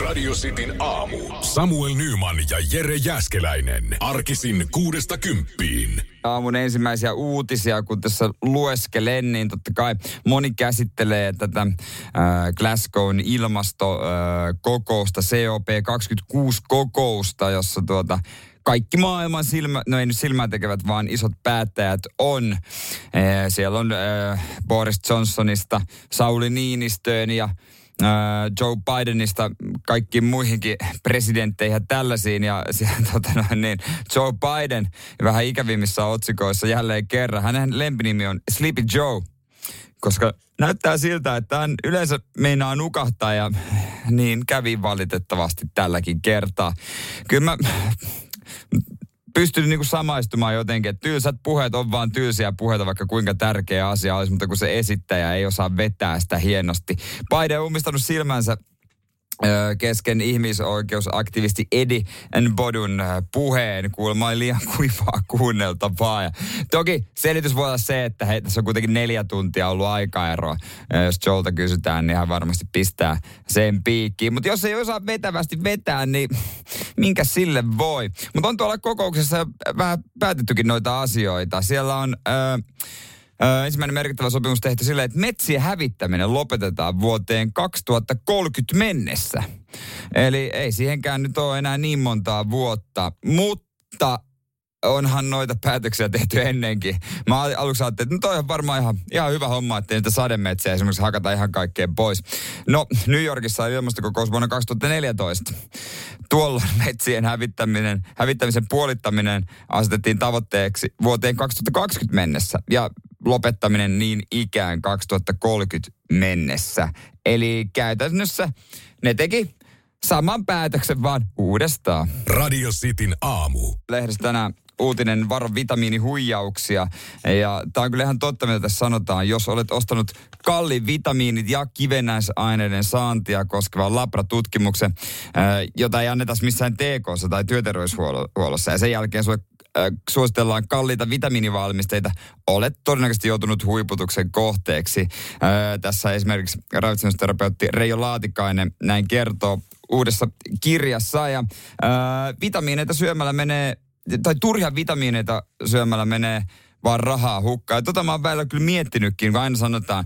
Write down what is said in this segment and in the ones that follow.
Radio Cityn aamu. Samuel Nyman ja Jere Jäskeläinen. Arkisin kuudesta kymppiin. aamun ensimmäisiä uutisia, kun tässä lueskelen, niin totta kai moni käsittelee tätä äh, Glasgown ilmastokokousta, COP26-kokousta, jossa tuota, kaikki maailman silmä, no ei nyt silmää tekevät, vaan isot päättäjät on. Ee, siellä on äh, Boris Johnsonista Sauli Niinistöön ja äh, Joe Bidenista kaikkiin muihinkin presidentteihin ja tällaisiin. Ja tota noin, niin, Joe Biden vähän ikävimmissä otsikoissa jälleen kerran. Hänen lempinimi on Sleepy Joe koska näyttää siltä, että hän yleensä meinaa nukahtaa ja niin kävi valitettavasti tälläkin kertaa. Kyllä mä pystyn niinku samaistumaan jotenkin, että tylsät puheet on vaan tylsiä puheita, vaikka kuinka tärkeä asia olisi, mutta kun se esittäjä ei osaa vetää sitä hienosti. Biden on ummistanut silmänsä kesken ihmisoikeusaktivisti Edi Bodun puheen. Kuulemma oli liian kuivaa kuunneltavaa. Ja toki selitys voi olla se, että hei, tässä on kuitenkin neljä tuntia ollut aikaeroa. Jos Jolta kysytään, niin hän varmasti pistää sen piikkiin. Mutta jos ei osaa vetävästi vetää, niin minkä sille voi? Mutta on tuolla kokouksessa vähän päätettykin noita asioita. Siellä on... Äh, ensimmäinen merkittävä sopimus tehty silleen, että metsien hävittäminen lopetetaan vuoteen 2030 mennessä. Eli ei siihenkään nyt ole enää niin montaa vuotta, mutta onhan noita päätöksiä tehty ennenkin. Mä aluksi ajattelin, että no toi on varmaan ihan, ihan hyvä homma, että niitä sademetsiä esimerkiksi hakata ihan kaikkeen pois. No, New Yorkissa oli ilmastokokous vuonna 2014. Tuolla metsien hävittäminen, hävittämisen puolittaminen asetettiin tavoitteeksi vuoteen 2020 mennessä. Ja lopettaminen niin ikään 2030 mennessä. Eli käytännössä ne teki saman päätöksen vaan uudestaan. Radio Cityn aamu. Lehdessä tänään uutinen varo vitamiinihuijauksia. Ja tämä on kyllä ihan totta, mitä tässä sanotaan. Jos olet ostanut kalli vitamiinit ja kivennäisaineiden saantia koskevan labratutkimuksen, jota ei anneta missään TK tai työterveyshuollossa. Ja sen jälkeen sulle suositellaan kalliita vitamiinivalmisteita, olet todennäköisesti joutunut huiputuksen kohteeksi. tässä esimerkiksi ravitsemusterapeutti Reijo Laatikainen näin kertoo uudessa kirjassa. Ja vitamiineita syömällä menee, tai turhia vitamiineita syömällä menee vaan rahaa hukkaan. Ja tota mä oon välillä kyllä miettinytkin, kun aina sanotaan,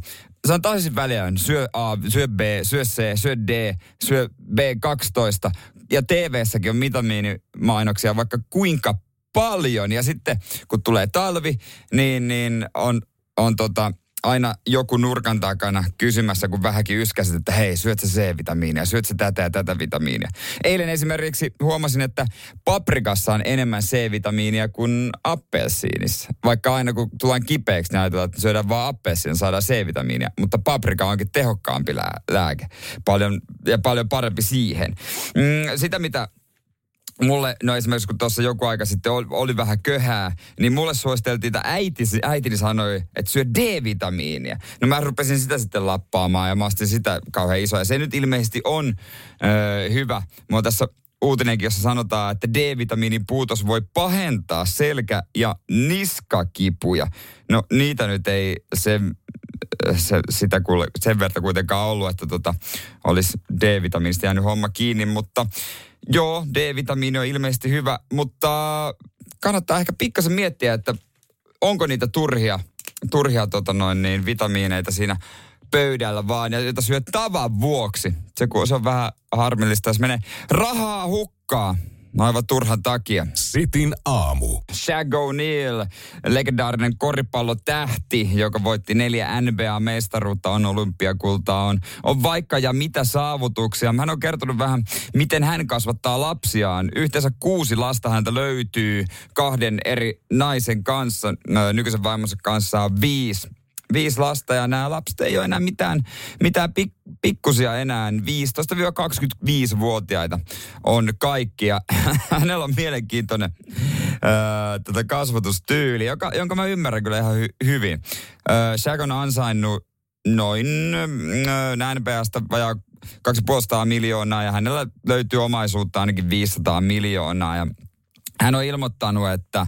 on täysin väliä, syö A, syö B, syö C, syö D, syö B12. Ja TV-säkin on vitamiinimainoksia vaikka kuinka paljon. Ja sitten kun tulee talvi, niin, niin on, on tota, aina joku nurkan takana kysymässä, kun vähänkin yskäsit, että hei, syöt sä C-vitamiinia, syöt sä tätä ja tätä vitamiinia. Eilen esimerkiksi huomasin, että paprikassa on enemmän C-vitamiinia kuin appelsiinissa. Vaikka aina kun tullaan kipeäksi, niin ajatellaan, että syödään vaan appelsiinia, saadaan C-vitamiinia. Mutta paprika onkin tehokkaampi lää- lääke. Paljon, ja paljon parempi siihen. Mm, sitä, mitä mulle, no esimerkiksi kun tuossa joku aika sitten oli, oli vähän köhää, niin mulle suositeltiin, että äiti, äitini sanoi, että syö D-vitamiinia. No mä rupesin sitä sitten lappaamaan ja mä astin sitä kauhean isoa. Ja se nyt ilmeisesti on öö, hyvä. Mulla tässä uutinenkin, jossa sanotaan, että D-vitamiinin puutos voi pahentaa selkä- ja niskakipuja. No niitä nyt ei se, se, sitä kuule, sen verran kuitenkaan ollut, että tota, olisi D-vitamiinista jäänyt homma kiinni, mutta Joo, D-vitamiini on ilmeisesti hyvä, mutta kannattaa ehkä pikkasen miettiä, että onko niitä turhia, turhia tota noin, niin, vitamiineita siinä pöydällä vaan, ja joita syö tavan vuoksi. Se, se on vähän harmillista, jos menee rahaa hukkaa aivan turhan takia. Sitin aamu. Shaq O'Neal, legendaarinen koripallotähti, joka voitti neljä NBA-mestaruutta, on olympiakultaa, on, on vaikka ja mitä saavutuksia. Hän on kertonut vähän, miten hän kasvattaa lapsiaan. Yhteensä kuusi lasta häntä löytyy kahden eri naisen kanssa. Nykyisen vaimonsa kanssa on viisi viisi lasta ja nämä lapset ei ole enää mitään, mitään pik, pikkusia enää. 15-25-vuotiaita on kaikkia. Hänellä on mielenkiintoinen ää, tätä kasvatustyyli, joka, jonka mä ymmärrän kyllä ihan hy, hyvin. Ää, Shaq on ansainnut noin NBAsta vajaa 250 miljoonaa ja hänellä löytyy omaisuutta ainakin 500 miljoonaa. Ja hän on ilmoittanut, että,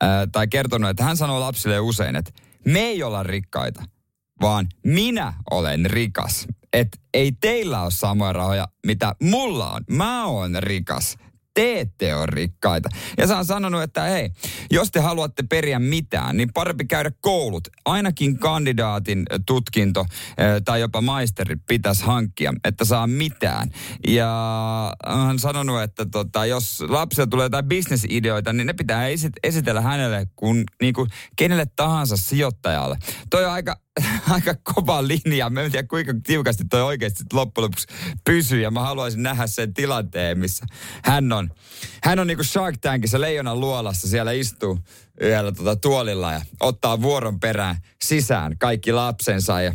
ää, tai kertonut, että hän sanoo lapsille usein, että me ei olla rikkaita, vaan minä olen rikas. Että ei teillä ole samoja rahoja, mitä mulla on. Mä oon rikas te ette ole rikkaita. Ja sä on sanonut, että hei, jos te haluatte periä mitään, niin parempi käydä koulut. Ainakin kandidaatin tutkinto tai jopa maisteri pitäisi hankkia, että saa mitään. Ja hän on sanonut, että tota, jos lapsella tulee jotain bisnesideoita, niin ne pitää esitellä hänelle kun, niin kuin kenelle tahansa sijoittajalle. Toi on aika, aika kova linja. Mä en tiedä kuinka tiukasti toi oikeasti loppujen lopuksi pysyy. Ja mä haluaisin nähdä sen tilanteen, missä hän on. Hän on niinku Shark Tankissa leijonan luolassa. Siellä istuu yhdellä tota tuolilla ja ottaa vuoron perään sisään kaikki lapsensa ja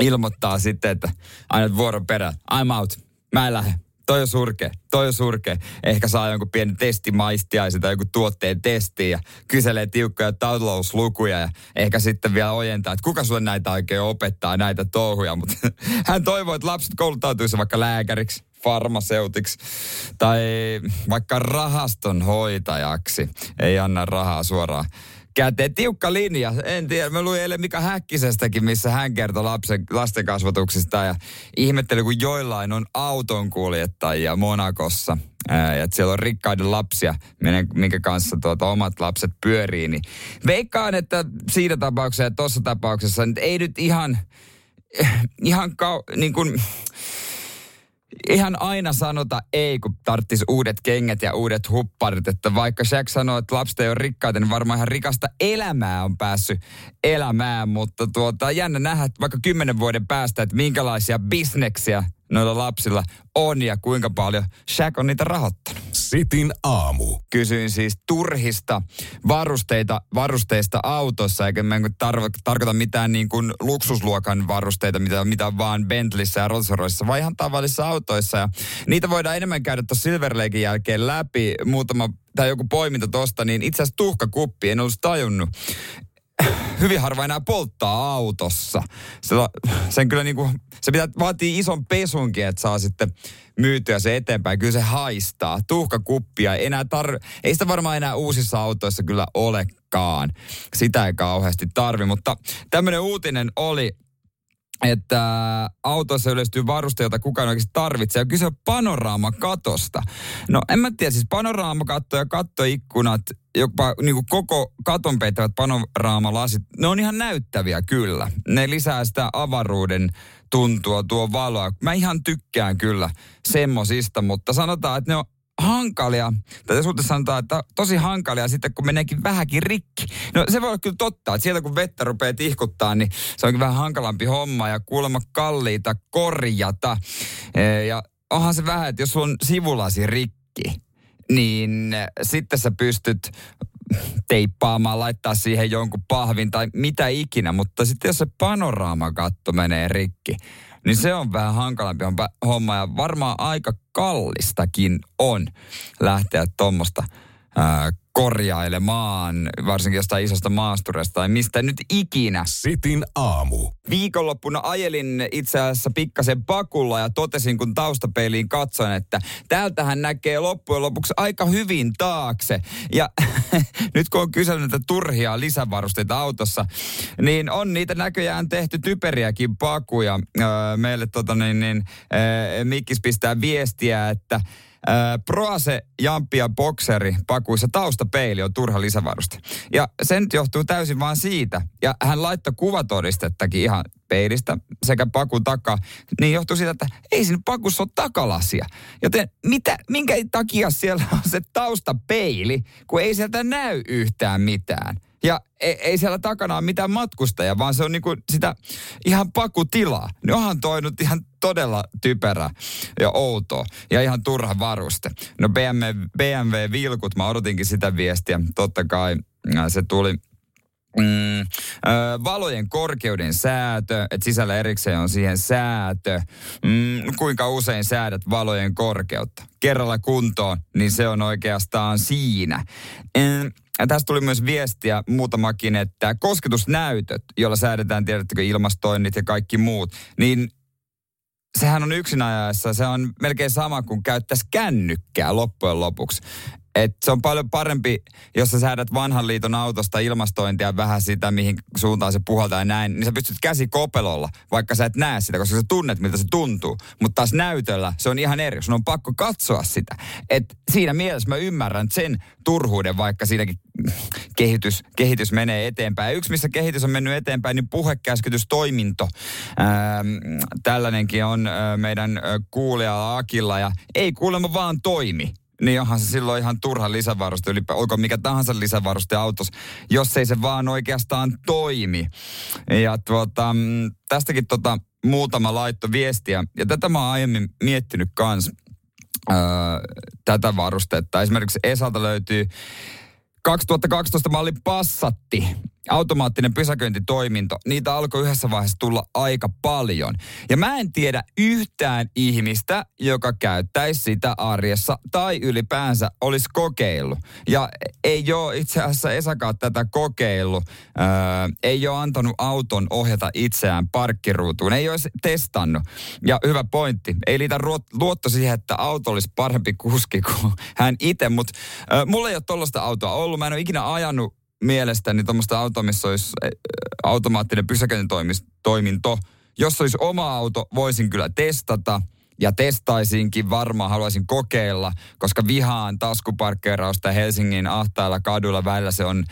ilmoittaa sitten, että aina vuoron perään, I'm out, mä en lähde toi on surkea, toi on surkea. Ehkä saa jonkun pienen testimaistiaisen tai joku tuotteen testiin ja kyselee tiukkoja talouslukuja ja ehkä sitten vielä ojentaa, että kuka sulle näitä oikein opettaa, näitä touhuja. Mutta hän toivoo, että lapset kouluttautuisi vaikka lääkäriksi, farmaseutiksi tai vaikka rahaston hoitajaksi. Ei anna rahaa suoraan käteen. Tiukka linja. En tiedä. Mä luin eilen Mika Häkkisestäkin, missä hän kertoi lapsen, lasten kasvatuksista ja ihmetteli, kun joillain on autonkuljettajia Monakossa. Ää, ja siellä on rikkaiden lapsia, minkä kanssa tuota, omat lapset pyörii. Niin veikkaan, että siinä tapauksessa ja tuossa tapauksessa nyt ei nyt ihan, ihan kau- niin kuin, ihan aina sanota ei, kun tarttis uudet kengät ja uudet hupparit. Että vaikka Shaq sanoo, että lapset ei ole rikkaita, niin varmaan ihan rikasta elämää on päässyt elämään. Mutta tuota, jännä nähdä vaikka kymmenen vuoden päästä, että minkälaisia bisneksiä noilla lapsilla on ja kuinka paljon Shaq on niitä rahoittanut. Sitin aamu. Kysyin siis turhista varusteita, varusteista autossa, eikä mä tarvo, tarkoita mitään niin kuin luksusluokan varusteita, mitä, mitä on vaan Bentleyssä ja Rolls Royceissa, vaan ihan tavallisissa autoissa. Ja niitä voidaan enemmän käydä tuossa Silver Lakein jälkeen läpi. Muutama tai joku poiminta tosta, niin itse asiassa tuhkakuppi, en olisi tajunnut hyvin harva enää polttaa autossa. Se, sen kyllä niinku, se pitää, vaatii ison pesunkin, että saa sitten myytyä se eteenpäin. Kyllä se haistaa. Tuhkakuppia ei enää tar... Ei sitä varmaan enää uusissa autoissa kyllä olekaan. Sitä ei kauheasti tarvi, mutta tämmöinen uutinen oli että autossa yleistyy varuste, jota kukaan oikeasti tarvitsee. Ja kyse on panoraamakatosta. No en mä tiedä, siis panoraamakatto ja kattoikkunat, jopa niin kuin koko katon peittävät panoraamalasit, ne on ihan näyttäviä kyllä. Ne lisää sitä avaruuden tuntua, tuo valoa. Mä ihan tykkään kyllä semmosista, mutta sanotaan, että ne on hankalia, tai suhteen sanotaan, että tosi hankalia sitten, kun meneekin vähänkin rikki. No se voi olla kyllä totta, että sieltä kun vettä rupeaa tihkuttaa, niin se onkin vähän hankalampi homma ja kuulemma kalliita korjata. E, ja onhan se vähän, että jos sulla on sivulasi rikki, niin sitten sä pystyt teippaamaan, laittaa siihen jonkun pahvin tai mitä ikinä, mutta sitten jos se panoraamakatto menee rikki, niin se on vähän hankalampi homma. Ja varmaan aika kallistakin on lähteä tuommoista korjailemaan, varsinkin jostain isosta maasturesta tai mistä nyt ikinä. Sitin aamu. Viikonloppuna ajelin itse asiassa pikkasen pakulla ja totesin, kun taustapeiliin katsoin, että täältähän näkee loppujen lopuksi aika hyvin taakse. Ja nyt kun on kysynyt näitä turhia lisävarusteita autossa, niin on niitä näköjään tehty typeriäkin pakuja. meille tota niin, niin, Mikkis pistää viestiä, että Proase, Jampi ja Boxeri pakuissa taustapeili on turha lisävaruste. Ja se nyt johtuu täysin vaan siitä. Ja hän laittoi kuvatodistettakin ihan peilistä sekä pakun takaa. Niin johtuu siitä, että ei siinä pakussa ole takalasia. Joten mitä, minkä takia siellä on se taustapeili, kun ei sieltä näy yhtään mitään. Ja ei, ei siellä takana ole mitään matkustajia, vaan se on niinku sitä ihan pakutilaa. Ne onhan toi nyt ihan todella typerä ja outo ja ihan turha varuste. No BMW, BMW Vilkut, mä odotinkin sitä viestiä. Totta kai äh, se tuli Mm, ö, valojen korkeuden säätö, että sisällä erikseen on siihen säätö. Mm, kuinka usein säädät valojen korkeutta? Kerralla kuntoon, niin se on oikeastaan siinä. Mm, Tästä tuli myös viestiä muutamakin, että kosketusnäytöt, joilla säädetään, tiedättekö, ilmastoinnit ja kaikki muut, niin sehän on yksin ajassa, se on melkein sama kuin käyttäisi kännykkää loppujen lopuksi. Et se on paljon parempi, jos sä säädät vanhan liiton autosta ilmastointia vähän sitä, mihin suuntaan se puhaltaa ja näin, niin sä pystyt käsi kopelolla, vaikka sä et näe sitä, koska sä tunnet, miltä se tuntuu. Mutta taas näytöllä se on ihan eri. Sun on pakko katsoa sitä. Et siinä mielessä mä ymmärrän sen turhuuden, vaikka siinäkin kehitys, kehitys menee eteenpäin. Ja yksi, missä kehitys on mennyt eteenpäin, niin puhekäskytystoiminto. Ähm, tällainenkin on meidän äh, kuulijalla Akilla ja ei kuulemma vaan toimi niin onhan se silloin ihan turha lisävaruste, ylipä, olko mikä tahansa lisävaruste autossa, jos ei se vaan oikeastaan toimi. Ja tuota, mm, tästäkin tota, muutama laitto viestiä, ja tätä mä oon aiemmin miettinyt kans, öö, tätä varustetta. Esimerkiksi Esalta löytyy 2012 malli Passatti automaattinen pysäköintitoiminto, niitä alkoi yhdessä vaiheessa tulla aika paljon. Ja mä en tiedä yhtään ihmistä, joka käyttäisi sitä arjessa tai ylipäänsä olisi kokeillut. Ja ei ole itse asiassa Esakaan tätä kokeillut. Öö, ei ole antanut auton ohjata itseään parkkiruutuun. Ei ole testannut. Ja hyvä pointti. Ei liitä luotto siihen, että auto olisi parempi kuski kuin hän itse. Mutta öö, mulla ei ole tollaista autoa ollut. Mä en ole ikinä ajanut mielestäni tuommoista autoa, missä olisi eh, automaattinen pysäköintitoiminto. Jos olisi oma auto, voisin kyllä testata ja testaisinkin varmaan, haluaisin kokeilla, koska vihaan taskuparkkeerausta Helsingin ahtailla kaduilla välillä se on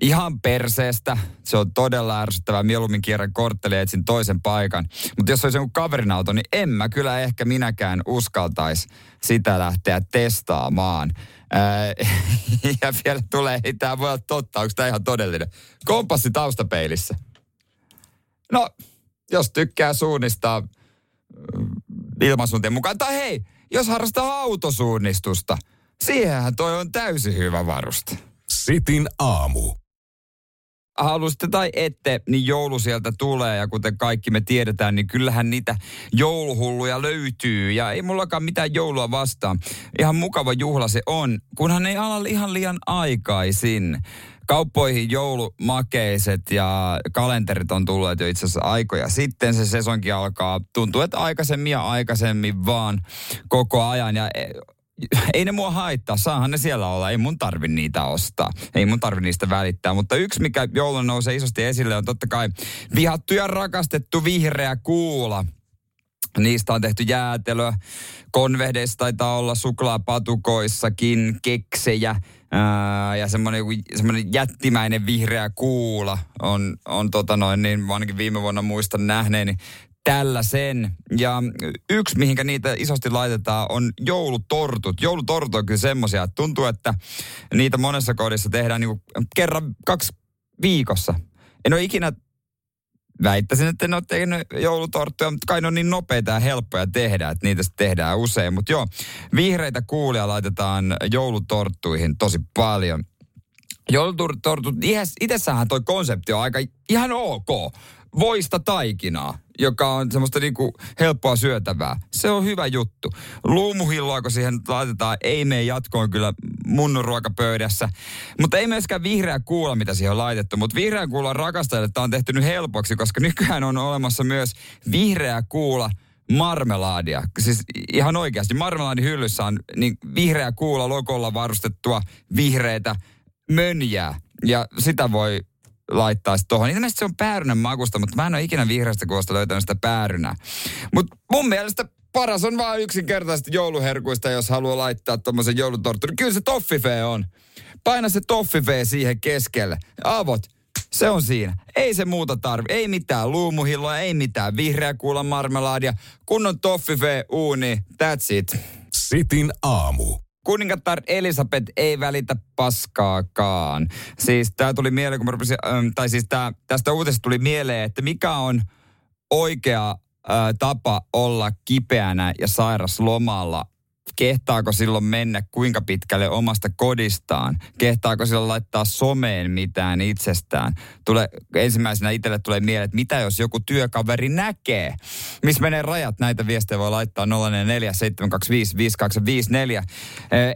ihan perseestä. Se on todella ärsyttävää. Mieluummin kierrän kortteli ja etsin toisen paikan. Mutta jos olisi joku kaverin auto, niin en mä kyllä ehkä minäkään uskaltaisi sitä lähteä testaamaan. Ää, ja vielä tulee, ei tämä voi olla totta, onko tämä ihan todellinen. Kompassi taustapeilissä. No, jos tykkää suunnistaa mm, ilmansuuntien mukaan, tai hei, jos harrastaa autosuunnistusta, siihenhän toi on täysin hyvä varuste. Sitin aamu halusitte tai ette, niin joulu sieltä tulee ja kuten kaikki me tiedetään, niin kyllähän niitä jouluhulluja löytyy ja ei mullakaan mitään joulua vastaan. Ihan mukava juhla se on, kunhan ei ala ihan liian aikaisin. Kauppoihin joulumakeiset ja kalenterit on tulleet jo itse asiassa aikoja sitten. Se sesonkin alkaa, tuntuu, että aikaisemmin ja aikaisemmin vaan koko ajan. Ja ei ne mua haittaa, saahan ne siellä olla, ei mun tarvi niitä ostaa, ei mun tarvi niistä välittää. Mutta yksi, mikä joulun nousee isosti esille, on totta kai vihattu ja rakastettu vihreä kuula. Niistä on tehty jäätelöä. Konvehdeissa taitaa olla suklaapatukoissakin keksejä. Ää, ja semmoinen, semmoinen jättimäinen vihreä kuula on, on tota noin, niin ainakin viime vuonna muistan nähneeni tällä sen. Ja yksi, mihinkä niitä isosti laitetaan, on joulutortut. Joulutortut on kyllä semmoisia, että tuntuu, että niitä monessa kodissa tehdään niinku kerran, kaksi viikossa. En ole ikinä väittäisin, että en ole tehnyt joulutorttuja, mutta kai ne on niin nopeita ja helppoja tehdä, että niitä tehdään usein. Mutta joo, vihreitä kuulia laitetaan joulutorttuihin tosi paljon. Joulutortut, itsessähän toi konsepti on aika ihan ok. Voista taikinaa joka on semmoista niinku helppoa syötävää. Se on hyvä juttu. Luumuhilloa, kun siihen laitetaan, ei mene jatkoon kyllä mun ruokapöydässä. Mutta ei myöskään vihreä kuula, mitä siihen on laitettu. Mutta vihreä kuula rakastajille tämä on tehty nyt helpoksi, koska nykyään on olemassa myös vihreä kuula marmelaadia. Siis ihan oikeasti marmelaadin hyllyssä on niin vihreä kuula logolla varustettua vihreitä mönjää. Ja sitä voi laittaa tuohon. Ilmeisesti se on päärynän makusta, mutta mä en ole ikinä vihreästä kuosta löytänyt sitä päärynää. Mutta mun mielestä paras on vaan yksinkertaisesti jouluherkuista, jos haluaa laittaa tuommoisen joulutortturin. Kyllä se toffifee on. Paina se toffifee siihen keskelle. Avot. Se on siinä. Ei se muuta tarvi. Ei mitään luumuhilloa, ei mitään vihreä kuulan marmelaadia. Kunnon toffifee uuni. That's it. Sitin aamu kuningatar Elisabeth ei välitä paskaakaan. Siis tämä tuli mieleen, kun mä rupesin, tai siis tää, tästä uutisesta tuli mieleen, että mikä on oikea ää, tapa olla kipeänä ja sairas lomalla kehtaako silloin mennä kuinka pitkälle omasta kodistaan? Kehtaako silloin laittaa someen mitään itsestään? Tule, ensimmäisenä itselle tulee mieleen, että mitä jos joku työkaveri näkee? Missä menee rajat? Näitä viestejä voi laittaa 044 725 5254.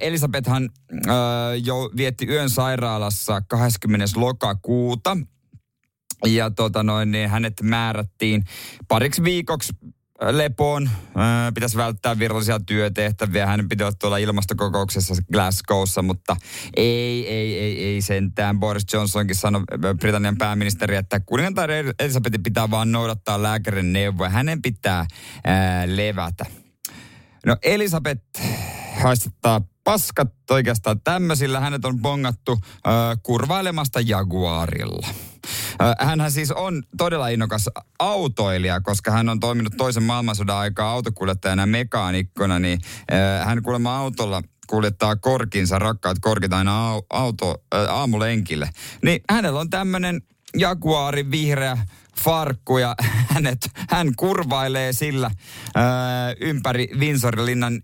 Elisabethan äh, jo vietti yön sairaalassa 20. lokakuuta. Ja tota noin, niin hänet määrättiin pariksi viikoksi lepoon. Pitäisi välttää virallisia työtehtäviä. Hän piti olla tuolla ilmastokokouksessa Glasgowssa, mutta ei, ei, ei, ei sentään. Boris Johnsonkin sanoi, Britannian pääministeri, että kuningatar Elisabeth pitää vaan noudattaa lääkärin neuvoja. Hänen pitää ää, levätä. No Elisabeth haistattaa paskat oikeastaan tämmöisillä. Hänet on bongattu äh, kurvailemasta Jaguarilla. Hänhän siis on todella innokas autoilija, koska hän on toiminut toisen maailmansodan aikaa autokuljettajana mekaanikkona, niin hän kuulemma autolla kuljettaa korkinsa, rakkaat korkit aina auto, aamulenkille. Niin hänellä on tämmöinen Jaguarin vihreä farkku ja hänet, hän kurvailee sillä ää, ympäri Windsorlinnan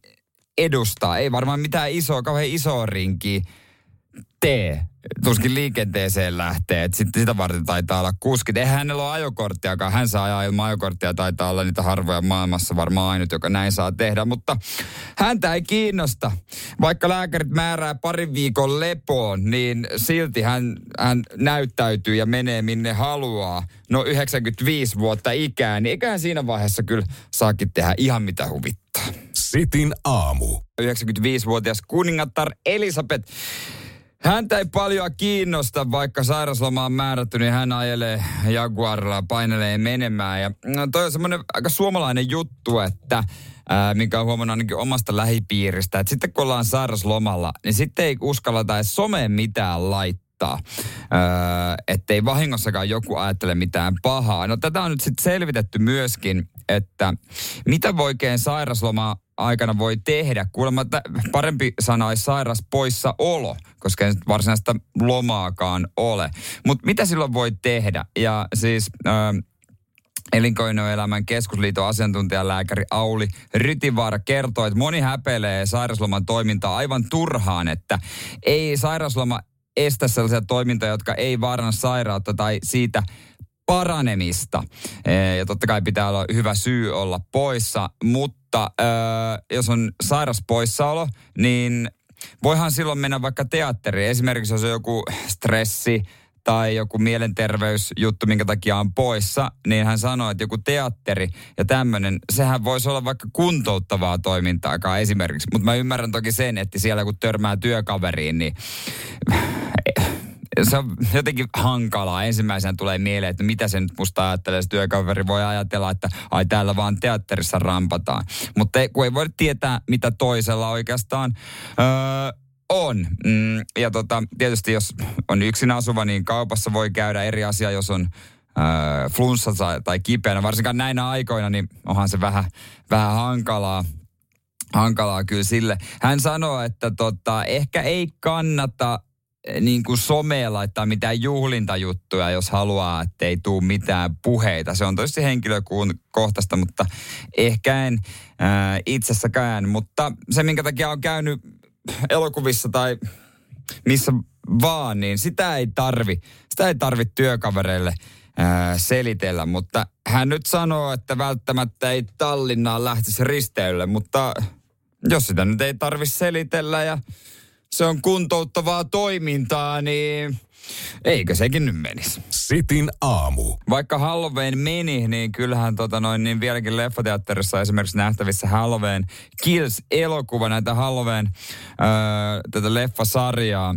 edustaa. Ei varmaan mitään isoa, kauhean isoa rinkiä tee. Tuskin liikenteeseen lähtee. Et sit, sitä varten taitaa olla kuskit. Eihän hänellä ole ajokorttiakaan. Hän saa ajaa ilman ajokorttia. Taitaa olla niitä harvoja maailmassa varmaan ainut, joka näin saa tehdä. Mutta häntä ei kiinnosta. Vaikka lääkärit määrää parin viikon lepoon, niin silti hän, hän näyttäytyy ja menee minne haluaa. No 95 vuotta ikää, niin eiköhän siinä vaiheessa kyllä saakin tehdä ihan mitä huvittaa. Sitin aamu. 95-vuotias kuningattar Elisabeth Häntä ei paljon kiinnosta, vaikka sairasloma on määrätty, niin hän ajelee Jaguarilla, painelee menemään. Ja no, toi on semmoinen aika suomalainen juttu, että ää, minkä on huomannut ainakin omasta lähipiiristä, että sitten kun ollaan sairaslomalla, niin sitten ei uskalleta edes someen mitään laittaa. Öö, ettei vahingossakaan joku ajattele mitään pahaa. No tätä on nyt sitten selvitetty myöskin, että mitä voi oikein sairasloma aikana voi tehdä. Kuulemma parempi sana olisi sairas poissa olo, koska ei varsinaista lomaakaan ole. Mutta mitä silloin voi tehdä? Ja siis... Öö, Elinkeinoelämän keskusliiton asiantuntijalääkäri Auli Rytivaara kertoo, että moni häpeilee sairasloman toimintaa aivan turhaan, että ei sairasloma estä sellaisia toimintoja, jotka ei vaaranna sairautta tai siitä paranemista. Ja totta kai pitää olla hyvä syy olla poissa, mutta jos on sairas poissaolo, niin voihan silloin mennä vaikka teatteriin. Esimerkiksi jos on joku stressi tai joku mielenterveysjuttu, minkä takia on poissa, niin hän sanoi, että joku teatteri ja tämmöinen, sehän voisi olla vaikka kuntouttavaa toimintaa esimerkiksi. Mutta mä ymmärrän toki sen, että siellä kun törmää työkaveriin, niin se on jotenkin hankalaa. Ensimmäisenä tulee mieleen, että mitä se nyt musta ajattelee. Se työkaveri voi ajatella, että ai täällä vaan teatterissa rampataan. Mutta kun ei voi tietää, mitä toisella oikeastaan öö, on. Mm, ja tota, tietysti jos on yksin asuva, niin kaupassa voi käydä eri asia, jos on öö, flunssa tai kipeänä. Varsinkaan näinä aikoina, niin onhan se vähän, vähän hankalaa hankalaa kyllä sille. Hän sanoi, että tota, ehkä ei kannata niin kuin someen laittaa mitään juhlintajuttuja, jos haluaa, että ei tule mitään puheita. Se on tosi henkilökuun kohtaista, mutta ehkä en ää, itsessäkään. Mutta se, minkä takia on käynyt elokuvissa tai missä vaan, niin sitä ei tarvi, sitä ei tarvi työkavereille ää, selitellä. Mutta hän nyt sanoo, että välttämättä ei Tallinnaan lähtisi risteylle, mutta jos sitä nyt ei tarvi selitellä ja se on kuntouttavaa toimintaa, niin eikö sekin nyt menisi? Sitin aamu. Vaikka Halloween meni, niin kyllähän tota noin, niin vieläkin leffateatterissa esimerkiksi nähtävissä Halloween Kills-elokuva, näitä Halloween öö, tätä leffasarjaa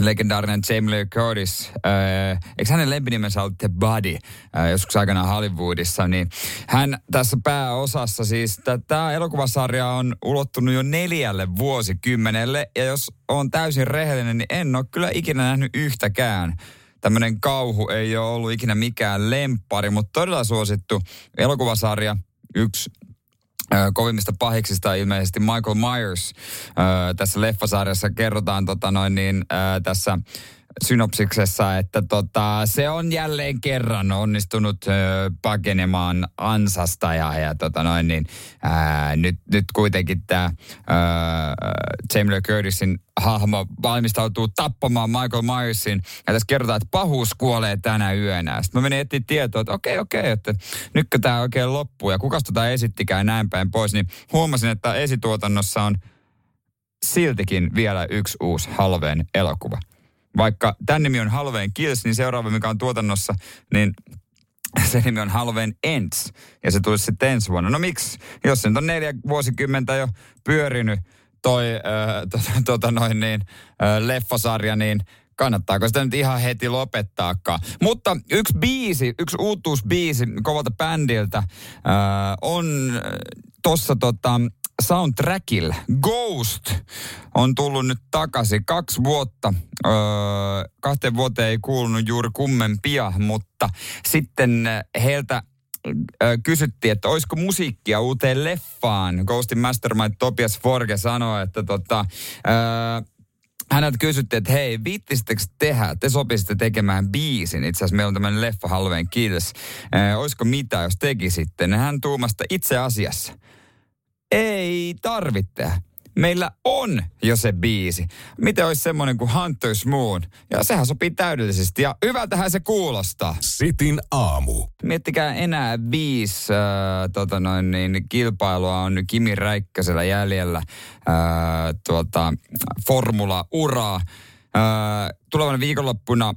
legendaarinen Jamie Lee Curtis, äh, eikö hänen lempinimensä ollut The Body, äh, joskus aikanaan Hollywoodissa, niin hän tässä pääosassa siis, tämä elokuvasarja on ulottunut jo neljälle vuosikymmenelle, ja jos on täysin rehellinen, niin en ole kyllä ikinä nähnyt yhtäkään tämmöinen kauhu ei ole ollut ikinä mikään lempari, mutta todella suosittu elokuvasarja. Yksi kovimmista pahiksista ilmeisesti Michael Myers. Tässä leffasarjassa kerrotaan tota noin niin, tässä synopsiksessa, että tota, se on jälleen kerran onnistunut ö, pakenemaan ansasta ja, ja tota noin, niin, ää, nyt, nyt kuitenkin tämä Jamie Lee Curtisin hahmo valmistautuu tappamaan Michael Myersin. Ja tässä kerrotaan, että pahuus kuolee tänä yönä. Sitten mä menin etsiä tietoa, että okei, okei, että nytkö tämä oikein loppuu ja kuka tota esittikään näin päin pois, niin huomasin, että esituotannossa on siltikin vielä yksi uusi Halveen elokuva vaikka tämän nimi on Halloween Kills, niin seuraava, mikä on tuotannossa, niin se nimi on Halloween Ends. Ja se tulisi sitten ensi vuonna. No miksi? Jos se nyt on neljä vuosikymmentä jo pyörinyt toi äh, tota, tota noin niin, äh, leffasarja, niin kannattaako sitä nyt ihan heti lopettaakaan. Mutta yksi biisi, yksi uutuusbiisi kovalta bändiltä äh, on tossa tota, soundtrackilla. Ghost on tullut nyt takaisin kaksi vuotta. Öö, kahteen vuoteen ei kuulunut juuri kummempia, mutta sitten heiltä kysyttiin, että olisiko musiikkia uuteen leffaan. Ghostin mastermind Topias Forge sanoi, että tota, öö, häneltä kysyttiin, että hei, viittisittekö tehdä, te sopisitte tekemään biisin. Itse asiassa meillä on tämmöinen leffa Halloween Kills. Öö, olisiko mitä, jos tekisitte? Hän tuumasta itse asiassa ei tarvitse. Meillä on jo se biisi. Miten olisi semmoinen kuin Hunter's Moon? Ja sehän sopii täydellisesti ja hyvältähän se kuulostaa. Sitin aamu. Miettikää enää viisi äh, tota noin, niin, kilpailua on nyt Kimi Räikkösellä jäljellä äh, tuota, formula-uraa. Äh, tulevana viikonloppuna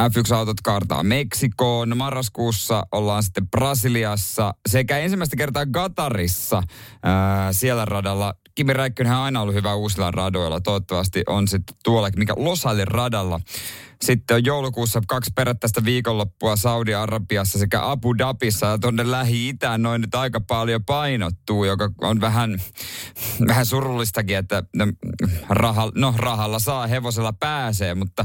F1-autot kaartaa Meksikoon. Marraskuussa ollaan sitten Brasiliassa sekä ensimmäistä kertaa Gatarissa ää, siellä radalla. Kimi Räikkönen on aina ollut hyvä uusilla radoilla. Toivottavasti on sitten tuolla, mikä Losalin radalla sitten on joulukuussa kaksi perättäistä viikonloppua Saudi-Arabiassa sekä Abu Dhabissa ja tuonne Lähi-Itään noin nyt aika paljon painottuu, joka on vähän, vähän surullistakin, että no, raha, no, rahalla saa, hevosella pääsee, mutta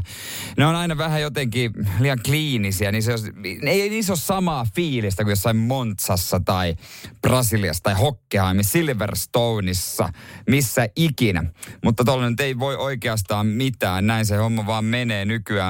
ne on aina vähän jotenkin liian kliinisiä, niin se on, ei niissä ole samaa fiilistä kuin jossain Montsassa tai Brasiliassa tai Hockenheimissa, Silverstoneissa, missä ikinä. Mutta tuolla nyt ei voi oikeastaan mitään, näin se homma vaan menee nykyään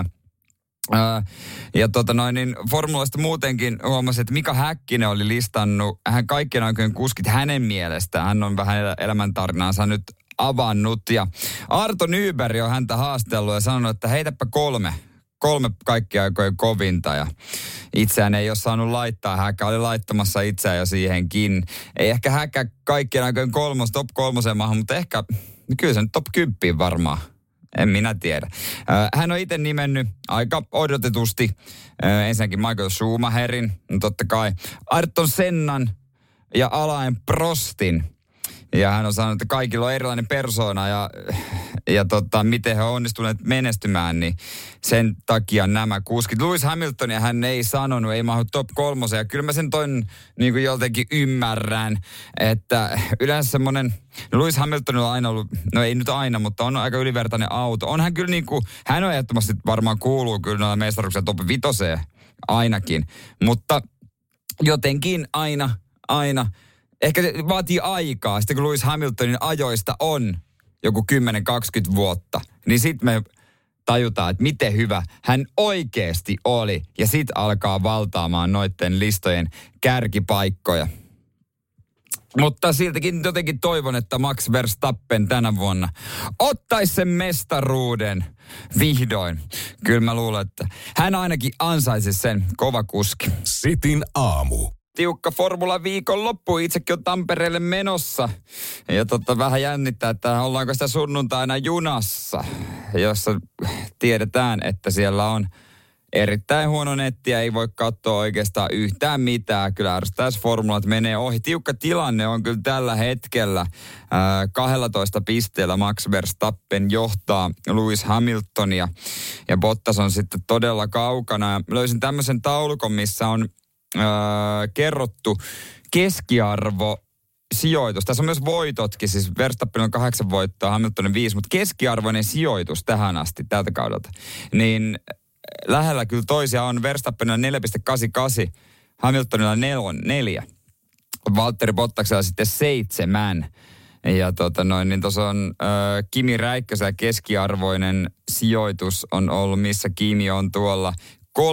Ja tota noin, niin formulasta muutenkin huomasin, että Mika Häkkinen oli listannut, hän kaikkien aikojen kuskit hänen mielestään. Hän on vähän elämäntarinaansa nyt avannut. Ja Arto Nyberg on häntä haastellut ja sanonut, että heitäpä kolme, kolme kaikkia aikojen kovinta. Ja itseään ei ole saanut laittaa. Häkä oli laittamassa itseään jo siihenkin. Ei ehkä Häkä kaikkien aikojen kolmos, top kolmosen maahan, mutta ehkä, kyllä se nyt top kymppiin varmaan en minä tiedä. Hän on itse nimennyt aika odotetusti ensinnäkin Michael Schumacherin, totta kai Arton Sennan ja Alain Prostin – ja hän on sanonut, että kaikilla on erilainen persoona ja, ja tota, miten he on onnistuneet menestymään, niin sen takia nämä kuskit. Lewis Hamilton ja hän ei sanonut, ei mahdu top kolmoseen. Ja kyllä mä sen toin niin kuin joltenkin ymmärrän, että yleensä semmoinen, no Lewis Hamiltonilla on aina ollut, no ei nyt aina, mutta on aika ylivertainen auto. On hän kyllä niin kuin, hän on ehdottomasti varmaan kuuluu kyllä noilla mestaruksia top vitoseen ainakin. Mutta jotenkin aina, aina – ehkä se vaatii aikaa. Sitten kun Lewis Hamiltonin ajoista on joku 10-20 vuotta, niin sitten me tajutaan, että miten hyvä hän oikeasti oli. Ja sitten alkaa valtaamaan noiden listojen kärkipaikkoja. Mutta siltikin jotenkin toivon, että Max Verstappen tänä vuonna ottaisi sen mestaruuden vihdoin. Kyllä mä luulen, että hän ainakin ansaisi sen kova kuski. Sitin aamu tiukka Formula viikon loppu. Itsekin on Tampereelle menossa. Ja tota, vähän jännittää, että ollaanko sitä sunnuntaina junassa, jossa tiedetään, että siellä on erittäin huono netti ja ei voi katsoa oikeastaan yhtään mitään. Kyllä ärsyttäisi formulat menee ohi. Tiukka tilanne on kyllä tällä hetkellä. Ää, 12 pisteellä Max Verstappen johtaa Lewis Hamiltonia ja Bottas on sitten todella kaukana. löysin tämmöisen taulukon, missä on äh, kerrottu keskiarvo sijoitus. Tässä on myös voitotkin, siis Verstappen on kahdeksan voittoa, Hamiltonin viisi, mutta keskiarvoinen sijoitus tähän asti tältä kaudelta. Niin lähellä kyllä toisia on Verstappenilla 4,88, Hamiltonilla 4, Valtteri Bottaksella sitten seitsemän. Ja tota noin, niin tuossa on äh, Kimi Räikkösellä keskiarvoinen sijoitus on ollut, missä Kimi on tuolla 13,07,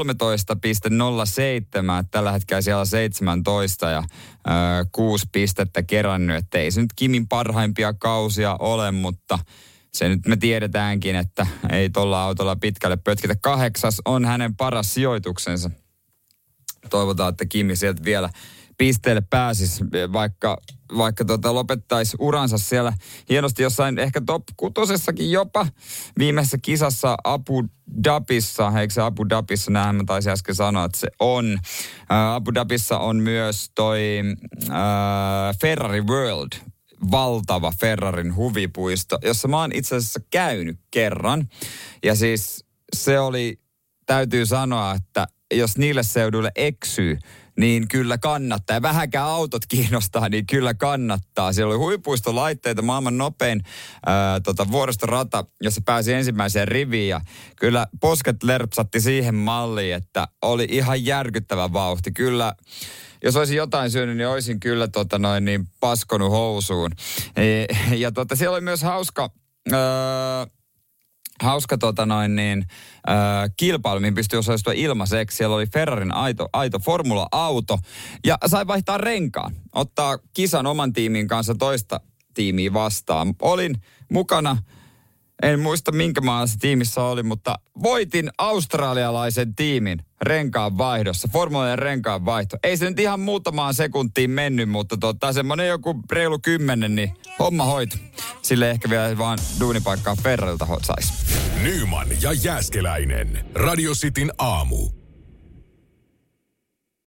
tällä hetkellä siellä on 17 ja ö, 6 pistettä kerännyt, että ei se nyt Kimin parhaimpia kausia ole, mutta se nyt me tiedetäänkin, että ei tuolla autolla pitkälle pötkitä. Kahdeksas on hänen paras sijoituksensa. Toivotaan, että Kimi sieltä vielä pisteelle pääsisi, vaikka, vaikka tota lopettaisi uransa siellä hienosti jossain ehkä top kutosessakin jopa viimeisessä kisassa Abu Dhabissa, eikö se Abu Dhabissa, näin mä taisin äsken sanoa, että se on. Ää, Abu Dhabissa on myös toi ää, Ferrari World, valtava Ferrarin huvipuisto, jossa mä oon itse asiassa käynyt kerran. Ja siis se oli, täytyy sanoa, että jos niille seuduille eksyy, niin kyllä kannattaa. Ja vähänkään autot kiinnostaa, niin kyllä kannattaa. Siellä oli huipuistolaitteita, maailman nopein ää, tota, vuoristorata, jossa pääsi ensimmäiseen riviin. Ja kyllä posket lerpsatti siihen malliin, että oli ihan järkyttävä vauhti. Kyllä jos olisin jotain syönyt, niin olisin kyllä tota noin, niin paskonut housuun. E, ja tota, siellä oli myös hauska... Öö, hauska tota noin niin, äh, kilpailu, mihin pystyi osallistumaan ilmaiseksi. Siellä oli Ferrarin aito, aito formula-auto ja sai vaihtaa renkaan. Ottaa kisan oman tiimin kanssa toista tiimiä vastaan. Olin mukana en muista minkä maassa tiimissä oli, mutta voitin australialaisen tiimin renkaan vaihdossa, formuloiden renkaan vaihto. Ei se nyt ihan muutamaan sekuntiin mennyt, mutta tota, semmoinen joku reilu kymmenen, niin homma hoit. Sille ehkä vielä vaan duunipaikkaa Ferrarilta saisi. Nyman ja Jääskeläinen. Radio Cityn aamu.